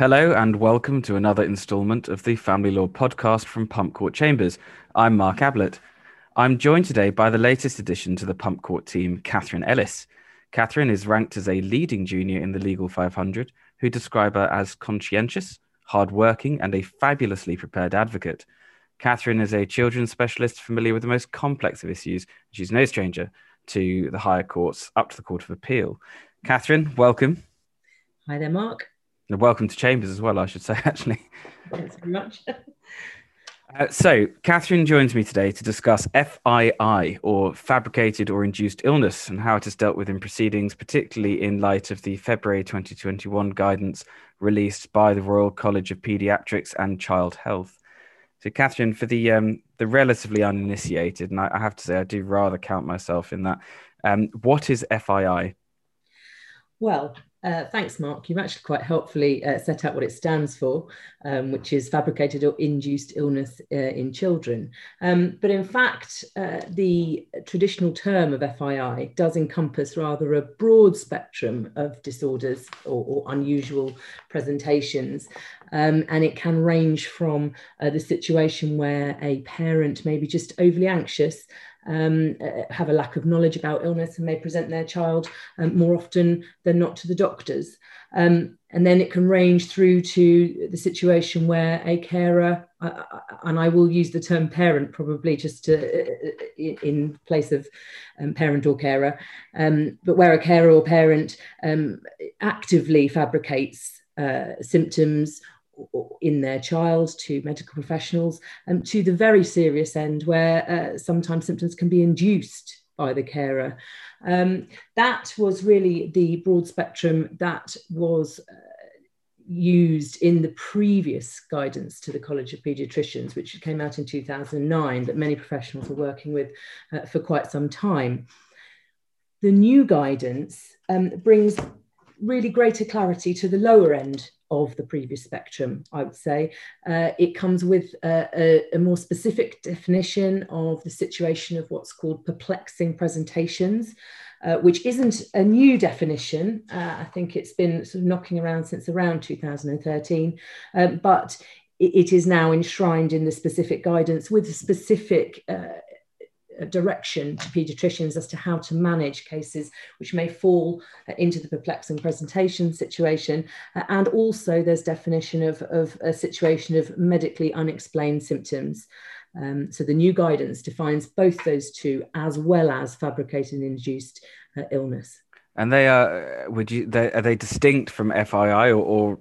Hello, and welcome to another instalment of the Family Law podcast from Pump Court Chambers. I'm Mark Ablett. I'm joined today by the latest addition to the Pump Court team, Catherine Ellis. Catherine is ranked as a leading junior in the Legal 500, who describe her as conscientious, hardworking, and a fabulously prepared advocate. Catherine is a children's specialist familiar with the most complex of issues. She's no stranger to the higher courts, up to the Court of Appeal. Catherine, welcome. Hi there, Mark. And welcome to Chambers as well, I should say, actually. Thanks very much. Uh, so, Catherine joins me today to discuss FII, or fabricated or induced illness, and how it is dealt with in proceedings, particularly in light of the February 2021 guidance released by the Royal College of Paediatrics and Child Health. So, Catherine, for the um, the relatively uninitiated, and I, I, have to say I do rather count myself in that. Um, what is FII? Well, uh, thanks, Mark. You've actually quite helpfully uh, set out what it stands for, um, which is fabricated or induced illness uh, in children. Um, but in fact, uh, the traditional term of FII does encompass rather a broad spectrum of disorders or, or unusual presentations. Um, and it can range from uh, the situation where a parent may be just overly anxious um, uh, have a lack of knowledge about illness and may present their child um, more often than not to the doctors. Um, and then it can range through to the situation where a carer, uh, and I will use the term parent probably just to, uh, in place of um, parent or carer, um, but where a carer or parent um, actively fabricates uh, symptoms in their child to medical professionals and to the very serious end where uh, sometimes symptoms can be induced by the carer. Um, that was really the broad spectrum that was uh, used in the previous guidance to the College of Paediatricians, which came out in 2009, that many professionals were working with uh, for quite some time. The new guidance um, brings really greater clarity to the lower end of the previous spectrum, I would say. Uh, it comes with a, a, a, more specific definition of the situation of what's called perplexing presentations, uh, which isn't a new definition. Uh, I think it's been sort of knocking around since around 2013, um, but it, is now enshrined in the specific guidance with specific uh, direction to paediatricians as to how to manage cases which may fall uh, into the perplexing presentation situation. Uh, and also there's definition of, of a situation of medically unexplained symptoms. Um, so the new guidance defines both those two as well as fabricated and induced uh, illness. And they are, would you, they, are they distinct from FII or, or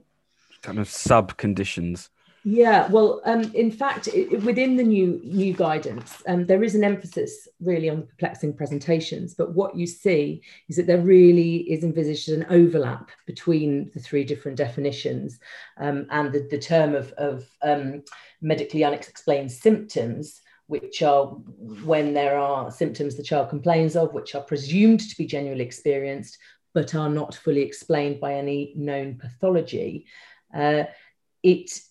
kind of sub conditions? Yeah, well, um, in fact, it, within the new new guidance, um, there is an emphasis really on perplexing presentations. But what you see is that there really is envisaged an overlap between the three different definitions um, and the, the term of, of um, medically unexplained symptoms, which are when there are symptoms the child complains of, which are presumed to be genuinely experienced, but are not fully explained by any known pathology. Uh, it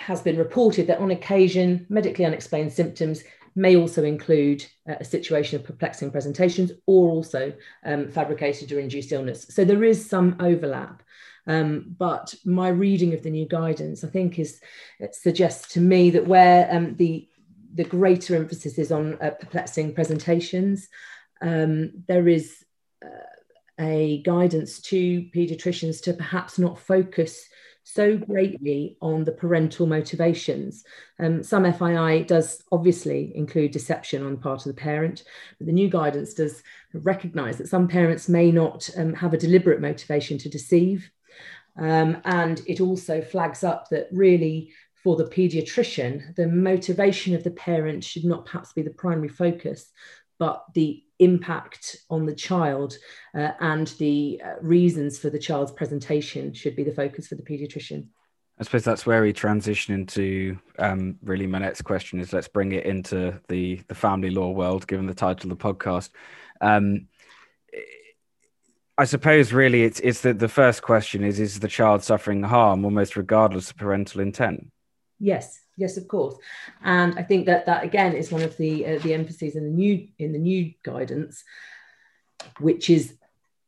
has been reported that on occasion, medically unexplained symptoms may also include uh, a situation of perplexing presentations or also um, fabricated or induced illness. So there is some overlap. Um, but my reading of the new guidance, I think, is it suggests to me that where um, the the greater emphasis is on uh, perplexing presentations, um, there is uh, a guidance to paediatricians to perhaps not focus so greatly on the parental motivations. Um, some FII does obviously include deception on part of the parent, but the new guidance does recognize that some parents may not um, have a deliberate motivation to deceive. Um, and it also flags up that really for the pediatrician, the motivation of the parent should not perhaps be the primary focus, but the impact on the child uh, and the uh, reasons for the child's presentation should be the focus for the pediatrician. I suppose that's where we transition into um, really my next question is let's bring it into the the family law world, given the title of the podcast. Um, I suppose really it's it's the, the first question is is the child suffering harm almost regardless of parental intent? Yes, Yes, of course, and I think that that again is one of the uh, the emphases in the new in the new guidance, which is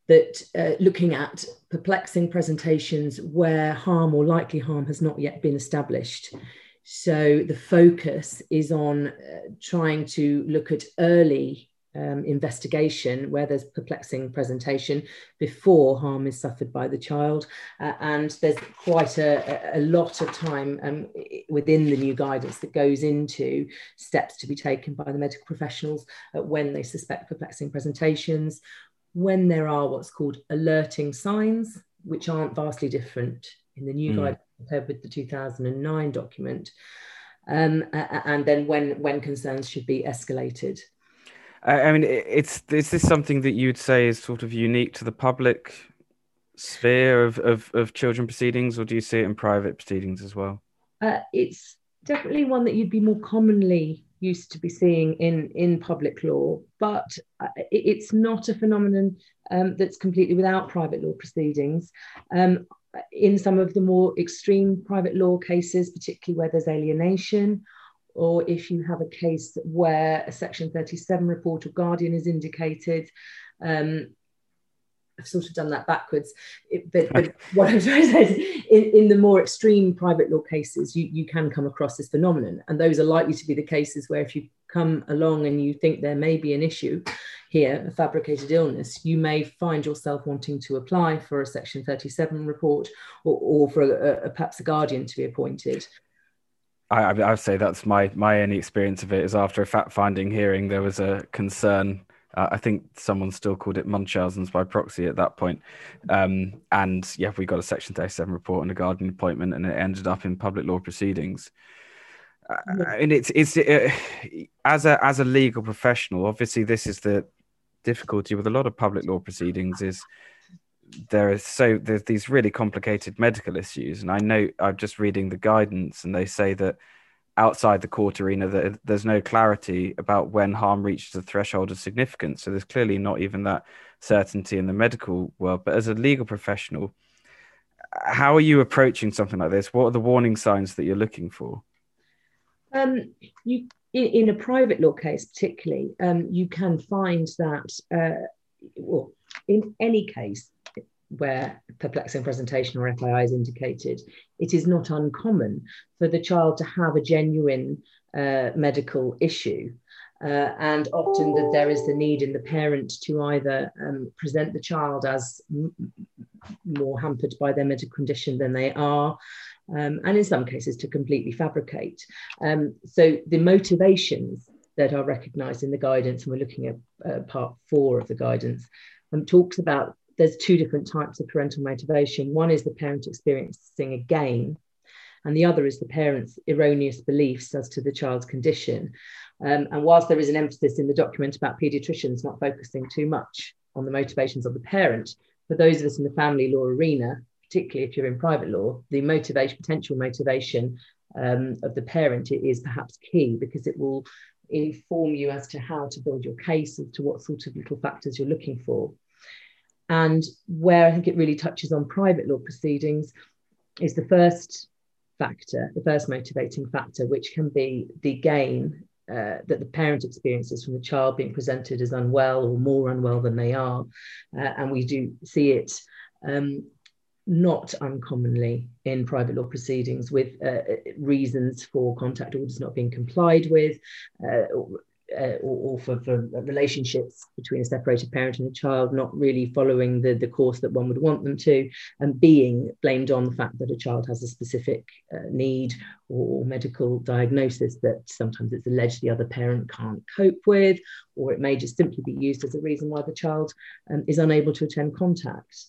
that uh, looking at perplexing presentations where harm or likely harm has not yet been established. So the focus is on uh, trying to look at early um, investigation where there's perplexing presentation before harm is suffered by the child. Uh, and there's quite a, a lot of time um, within the new guidance that goes into steps to be taken by the medical professionals uh, when they suspect perplexing presentations, when there are what's called alerting signs, which aren't vastly different in the new mm. guidance compared with the 2009 document. Um, and then when when concerns should be escalated. I mean, it's is this something that you'd say is sort of unique to the public sphere of, of, of children proceedings, or do you see it in private proceedings as well? Uh, it's definitely one that you'd be more commonly used to be seeing in in public law, but uh, it's not a phenomenon um, that's completely without private law proceedings. Um, in some of the more extreme private law cases, particularly where there's alienation or if you have a case where a Section 37 report or guardian is indicated. Um, I've sort of done that backwards. It, but, but, what I'm trying to say is, in, in, the more extreme private law cases, you, you can come across this phenomenon. And those are likely to be the cases where if you come along and you think there may be an issue here, a fabricated illness, you may find yourself wanting to apply for a Section 37 report or, or for a, a, perhaps a guardian to be appointed. I, I would say that's my my only experience of it is after a fact finding hearing there was a concern. Uh, I think someone still called it Munchausen's by proxy at that point. Um, and yeah, we got a Section 37 report and a guardian appointment, and it ended up in public law proceedings. Uh, and it's it's uh, as a as a legal professional, obviously this is the difficulty with a lot of public law proceedings is there is so there's these really complicated medical issues and i know i'm just reading the guidance and they say that outside the court arena that there's no clarity about when harm reaches a threshold of significance. So there's clearly not even that certainty in the medical world. But as a legal professional how are you approaching something like this? What are the warning signs that you're looking for? Um, you in, in, a private law case particularly um, you can find that uh, well in any case where perplexing presentation or FII is indicated, it is not uncommon for the child to have a genuine uh, medical issue. Uh, and often that there is the need in the parent to either um, present the child as m- more hampered by their medical condition than they are, um, and in some cases to completely fabricate. Um, so the motivations that are recognised in the guidance, and we're looking at uh, part four of the guidance, um, talks about there's two different types of parental motivation. One is the parent experiencing a gain, and the other is the parent's erroneous beliefs as to the child's condition. Um, and whilst there is an emphasis in the document about paediatricians not focusing too much on the motivations of the parent, for those of us in the family law arena, particularly if you're in private law, the motivation, potential motivation um, of the parent is perhaps key because it will inform you as to how to build your case, as to what sort of little factors you're looking for. And where I think it really touches on private law proceedings is the first factor, the first motivating factor, which can be the gain uh, that the parent experiences from the child being presented as unwell or more unwell than they are. Uh, and we do see it um, not uncommonly in private law proceedings with uh, reasons for contact orders not being complied with, uh, uh, or, or for, for, relationships between a separated parent and a child not really following the, the course that one would want them to, and being blamed on the fact that a child has a specific uh, need or, or, medical diagnosis that sometimes it's alleged the other parent can't cope with, or it may just simply be used as a reason why the child um, is unable to attend contact.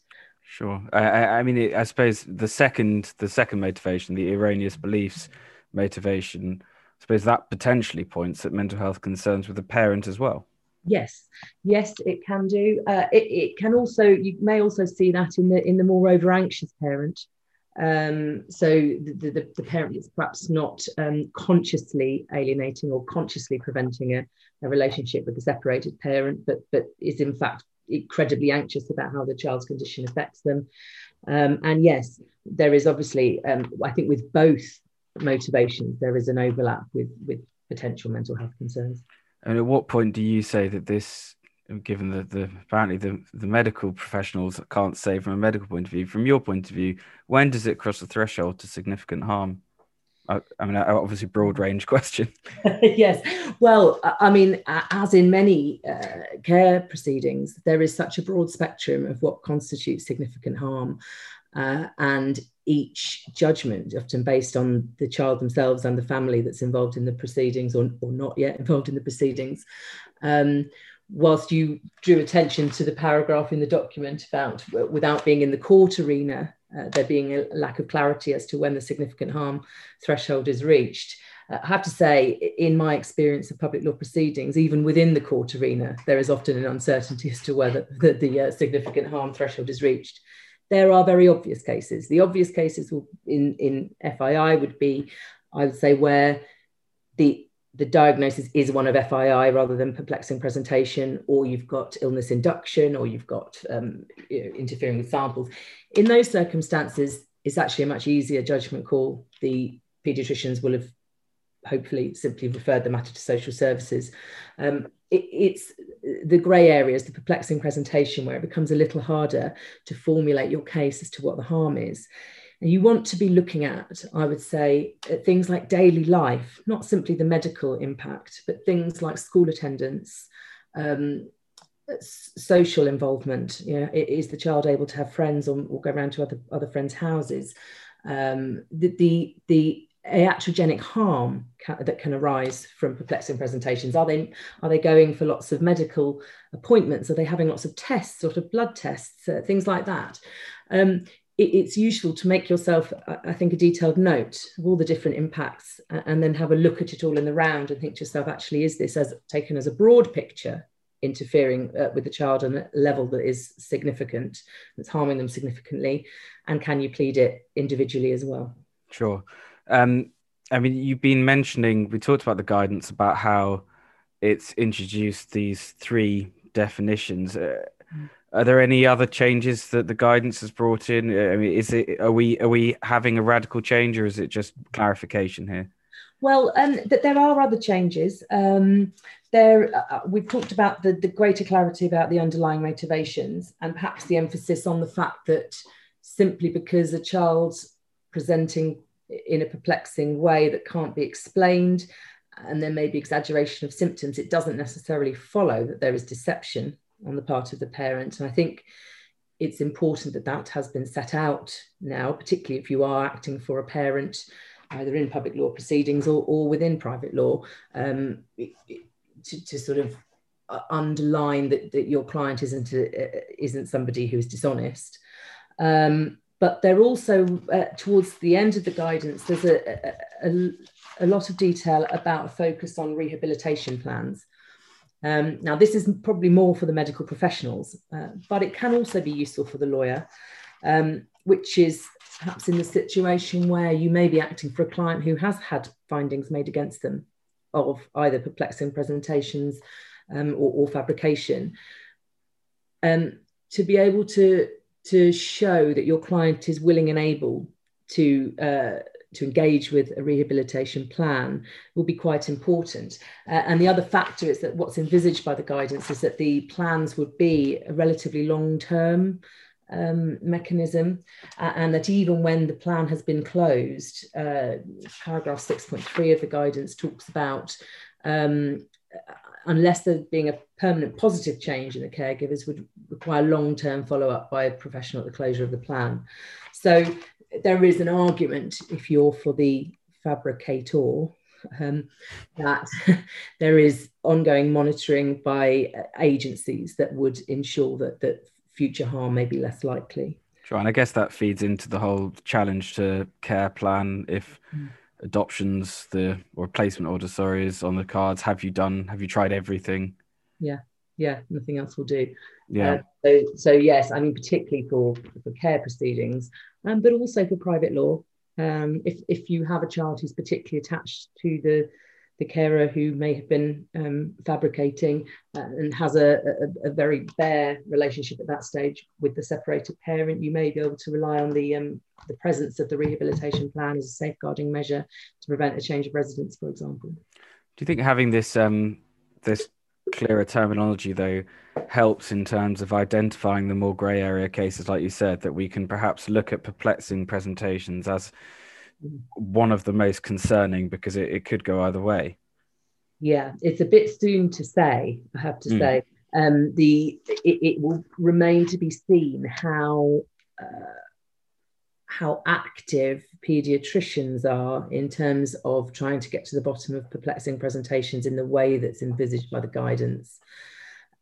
Sure. I, I mean, I suppose the second the second motivation, the erroneous beliefs motivation suppose that potentially points at mental health concerns with the parent as well. Yes, yes, it can do. Uh, it, it can also you may also see that in the in the more over anxious parent. Um, so the, the, the, parent is perhaps not um, consciously alienating or consciously preventing a, a relationship with the separated parent, but but is in fact incredibly anxious about how the child's condition affects them. Um, and yes, there is obviously, um, I think, with both motivations, there is an overlap with with potential mental health concerns. And at what point do you say that this, given that the apparently the, the medical professionals can't say from a medical point of view, from your point of view, when does it cross the threshold to significant harm? I, I mean, obviously, broad range question. yes. Well, I mean, as in many uh, care proceedings, there is such a broad spectrum of what constitutes significant harm. Uh, and each judgment, often based on the child themselves and the family that's involved in the proceedings or, or not yet involved in the proceedings. Um, whilst you drew attention to the paragraph in the document about without being in the court arena, uh, there being a lack of clarity as to when the significant harm threshold is reached. Uh, I have to say, in my experience of public law proceedings, even within the court arena, there is often an uncertainty as to whether the, the uh, significant harm threshold is reached there are very obvious cases. The obvious cases in, in FII would be, I would say, where the the diagnosis is one of FII rather than perplexing presentation, or you've got illness induction, or you've got um, you know, interfering with samples. In those circumstances, it's actually a much easier judgment call. The paediatricians will have hopefully simply referred the matter to social services. Um, it, it's the grey areas, the perplexing presentation, where it becomes a little harder to formulate your case as to what the harm is. And you want to be looking at, I would say, at things like daily life, not simply the medical impact, but things like school attendance, um, social involvement. You know, is the child able to have friends or, or go around to other, other friends' houses? Um, the, the, the iatrogenic harm ca- that can arise from perplexing presentations? Are they are they going for lots of medical appointments? Are they having lots of tests, sort of blood tests, uh, things like that? Um, it, it's useful to make yourself, I think, a detailed note of all the different impacts, uh, and then have a look at it all in the round and think to yourself, actually, is this as taken as a broad picture? interfering uh, with the child on a level that is significant that's harming them significantly and can you plead it individually as well sure um, I mean, you've been mentioning, we talked about the guidance about how it's introduced these three definitions. Uh, mm. Are there any other changes that the guidance has brought in? Uh, I mean, is it are we are we having a radical change, or is it just clarification here? Well, um, that there are other changes. Um, there, uh, uh, we've talked about the, the greater clarity about the underlying motivations, and perhaps the emphasis on the fact that simply because a child's presenting in a perplexing way that can't be explained and there may be exaggeration of symptoms, it doesn't necessarily follow that there is deception on the part of the parent. And I think it's important that that has been set out now, particularly if you are acting for a parent, either in public law proceedings or, or within private law, um, to, to, sort of uh, underline that, that your client isn't a, isn't somebody who is dishonest. Um, but they're also uh, towards the end of the guidance there's a, a, a, lot of detail about focus on rehabilitation plans. Um, now this is probably more for the medical professionals uh, but it can also be useful for the lawyer um, which is perhaps in the situation where you may be acting for a client who has had findings made against them of either perplexing presentations um, or, or, fabrication. Um, to be able to to show that your client is willing and able to uh, to engage with a rehabilitation plan will be quite important. Uh, and the other factor is that what's envisaged by the guidance is that the plans would be a relatively long term um, mechanism, uh, and that even when the plan has been closed, uh, paragraph 6.3 of the guidance talks about um, unless there being a permanent positive change in the caregivers would require long-term follow-up by a professional at the closure of the plan. So there is an argument if you're for the fabricator um, that there is ongoing monitoring by agencies that would ensure that, that future harm may be less likely. Sure, and I guess that feeds into the whole challenge to care plan if mm adoptions, the or replacement order, sorry, is on the cards. Have you done? Have you tried everything? Yeah, yeah. Nothing else will do. Yeah. Uh, so, so yes, I mean, particularly for for care proceedings, um, but also for private law. Um, if if you have a child who's particularly attached to the the carer who may have been um, fabricating uh, and has a, a, a, very bare relationship at that stage with the separated parent, you may be able to rely on the, um, the presence of the rehabilitation plan as a safeguarding measure to prevent a change of residence, for example. Do you think having this um, this clearer terminology though helps in terms of identifying the more grey area cases, like you said, that we can perhaps look at perplexing presentations as one of the most concerning because it, it could go either way. Yeah, it's a bit soon to say, I have to mm. say. Um, the it, it, will remain to be seen how uh, how active pediatricians are in terms of trying to get to the bottom of perplexing presentations in the way that's envisaged by the guidance.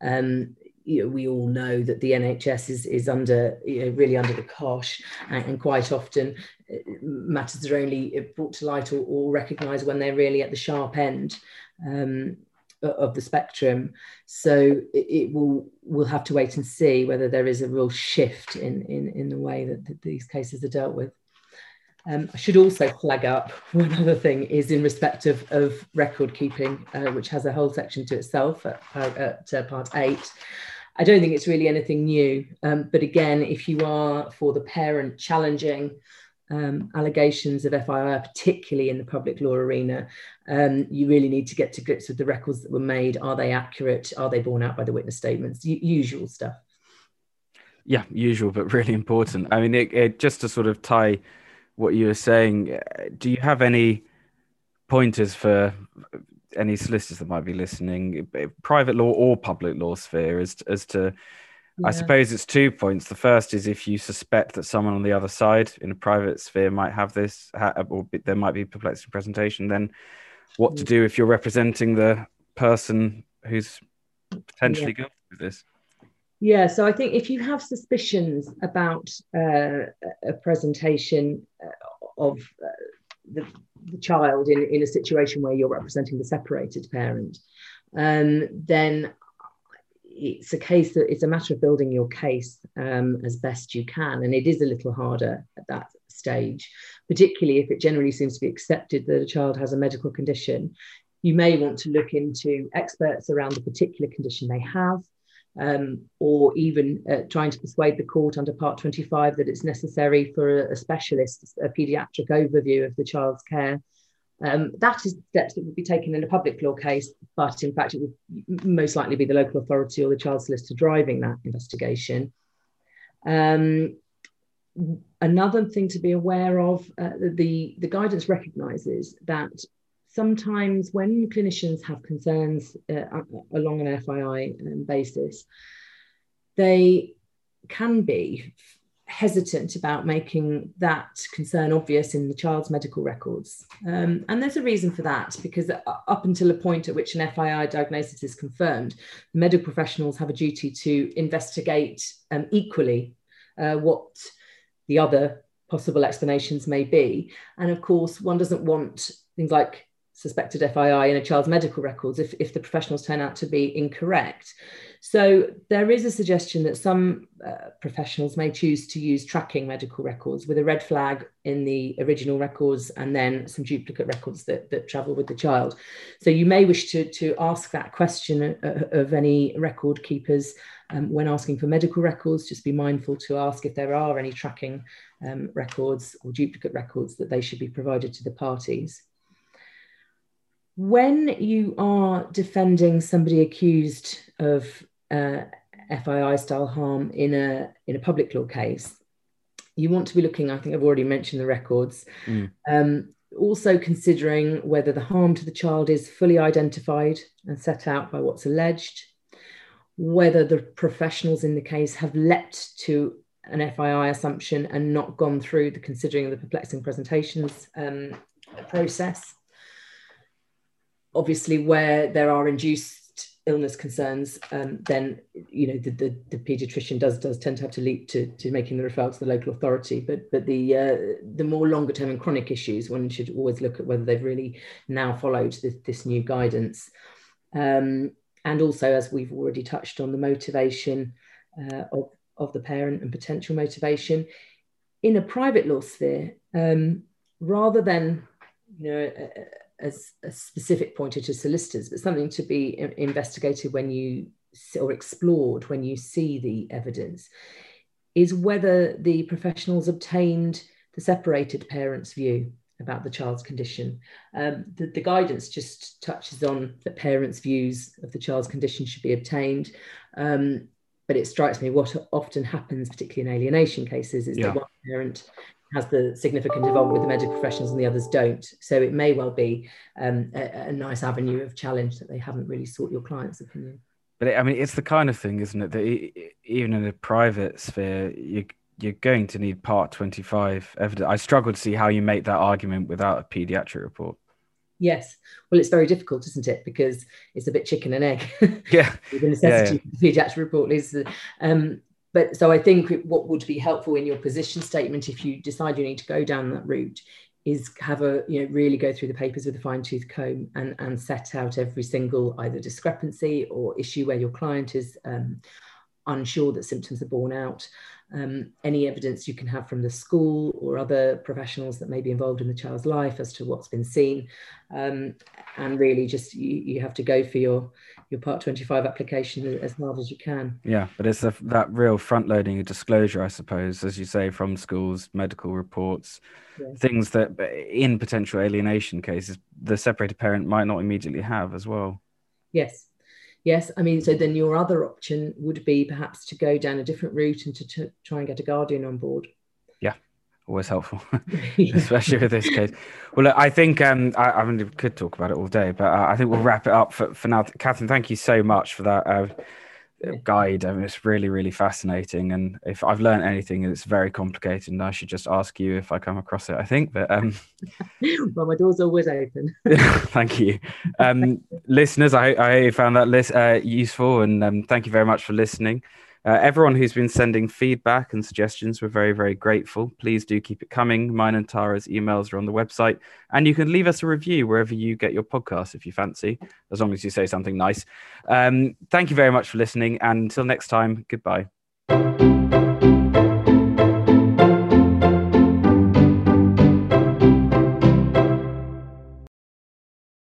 Um, you know, we all know that the NHS is, is under, you know, really under the cosh, and, and quite often uh, matters are only brought to light or, or recognised when they're really at the sharp end um, of the spectrum. So it, it, will we'll have to wait and see whether there is a real shift in in, in the way that, that these cases are dealt with. Um, I should also flag up one other thing is in respect of, of record keeping, uh, which has a whole section to itself at, at uh, part eight. I don't think it's really anything new. Um, but again, if you are for the parent challenging um, allegations of FII, particularly in the public law arena, um, you really need to get to grips with the records that were made. Are they accurate? Are they borne out by the witness statements? U- usual stuff. Yeah, usual, but really important. I mean, it, it, just to sort of tie what you were saying, do you have any pointers for any solicitors that might be listening, private law or public law sphere, as as to yeah. I suppose it's two points. The first is if you suspect that someone on the other side in a private sphere might have this, or there might be perplexing presentation, then what to mm. do if you're representing the person who's potentially yeah. guilty of this? Yeah, so I think if you have suspicions about uh, a presentation uh, of uh, the, the, child in, in a situation where you're representing the separated parent, um, then it's a case that it's a matter of building your case um, as best you can. And it is a little harder at that stage, particularly if it generally seems to be accepted that a child has a medical condition. You may want to look into experts around the particular condition they have um, or even uh, trying to persuade the court under Part 25 that it's necessary for a, a specialist, a paediatric overview of the child's care. Um, that is steps that would be taken in a public law case, but in fact, it would most likely be the local authority or the child solicitor driving that investigation. Um, another thing to be aware of, uh, the, the guidance recognises that sometimes when clinicians have concerns uh, along an FII um, basis, they can be hesitant about making that concern obvious in the child's medical records. Um, and there's a reason for that, because up until a point at which an FII diagnosis is confirmed, medical professionals have a duty to investigate um, equally uh, what the other possible explanations may be. And of course, one doesn't want things like suspected FII in a child's medical records if, if the professionals turn out to be incorrect. So there is a suggestion that some uh, professionals may choose to use tracking medical records with a red flag in the original records and then some duplicate records that, that travel with the child. So you may wish to, to ask that question of any record keepers um, when asking for medical records. Just be mindful to ask if there are any tracking um, records or duplicate records that they should be provided to the parties when you are defending somebody accused of uh, FII style harm in a in a public law case, you want to be looking. I think I've already mentioned the records. Mm. Um, also considering whether the harm to the child is fully identified and set out by what's alleged, whether the professionals in the case have leapt to an FII assumption and not gone through the considering the perplexing presentations um, process obviously where there are induced illness concerns, um, then you know the, the, the paediatrician does does tend to have to leap to, to making the referral to the local authority. But but the uh, the more longer term and chronic issues, one should always look at whether they've really now followed this, this new guidance. Um, and also, as we've already touched on, the motivation uh, of, of the parent and potential motivation in a private law sphere, um, rather than you know as a specific pointer to solicitors, but something to be investigated when you or explored when you see the evidence, is whether the professionals obtained the separated parents' view about the child's condition. Um, the, the, guidance just touches on that parents' views of the child's condition should be obtained. Um, but it strikes me what often happens, particularly in alienation cases, is yeah. that one parent has the significant involvement with the medical professionals and the others don't. So it may well be um, a, a, nice avenue of challenge that they haven't really sought your client's opinion. But it, I mean, it's the kind of thing, isn't it, that even in a private sphere, you you're going to need part 25 evidence. I struggle to see how you make that argument without a pediatric report. Yes. Well, it's very difficult, isn't it? Because it's a bit chicken and egg. Yeah. the necessity yeah, yeah. the pediatric report is. Um, but so I think what would be helpful in your position statement, if you decide you need to go down that route, is have a you know really go through the papers with a fine tooth comb and and set out every single either discrepancy or issue where your client is um, unsure that symptoms are borne out um, any evidence you can have from the school or other professionals that may be involved in the child's life as to what's been seen. Um, and really just you, you have to go for your your part 25 application as hard as you can. Yeah, but it's a, that real front loading of disclosure, I suppose, as you say, from schools, medical reports, things that in potential alienation cases, the separated parent might not immediately have as well. Yes, Yes, I mean, so then your other option would be perhaps to go down a different route and to, to try and get a guardian on board. Yeah, always helpful, especially with this case. Well, look, I think um, I, I mean, we could talk about it all day, but uh, I think we'll wrap it up for, for now. Catherine, thank you so much for that. Uh, guide. I mean, it's really, really fascinating. And if I've learned anything, it's very complicated. And I should just ask you if I come across it. I think, but um, well, my door's always open. thank you, um, listeners. I I found that list uh, useful, and um, thank you very much for listening. Uh, everyone who's been sending feedback and suggestions, we're very, very grateful. Please do keep it coming. Mine and Tara's emails are on the website, and you can leave us a review wherever you get your podcast if you fancy, as long as you say something nice. Um, thank you very much for listening, and until next time, goodbye.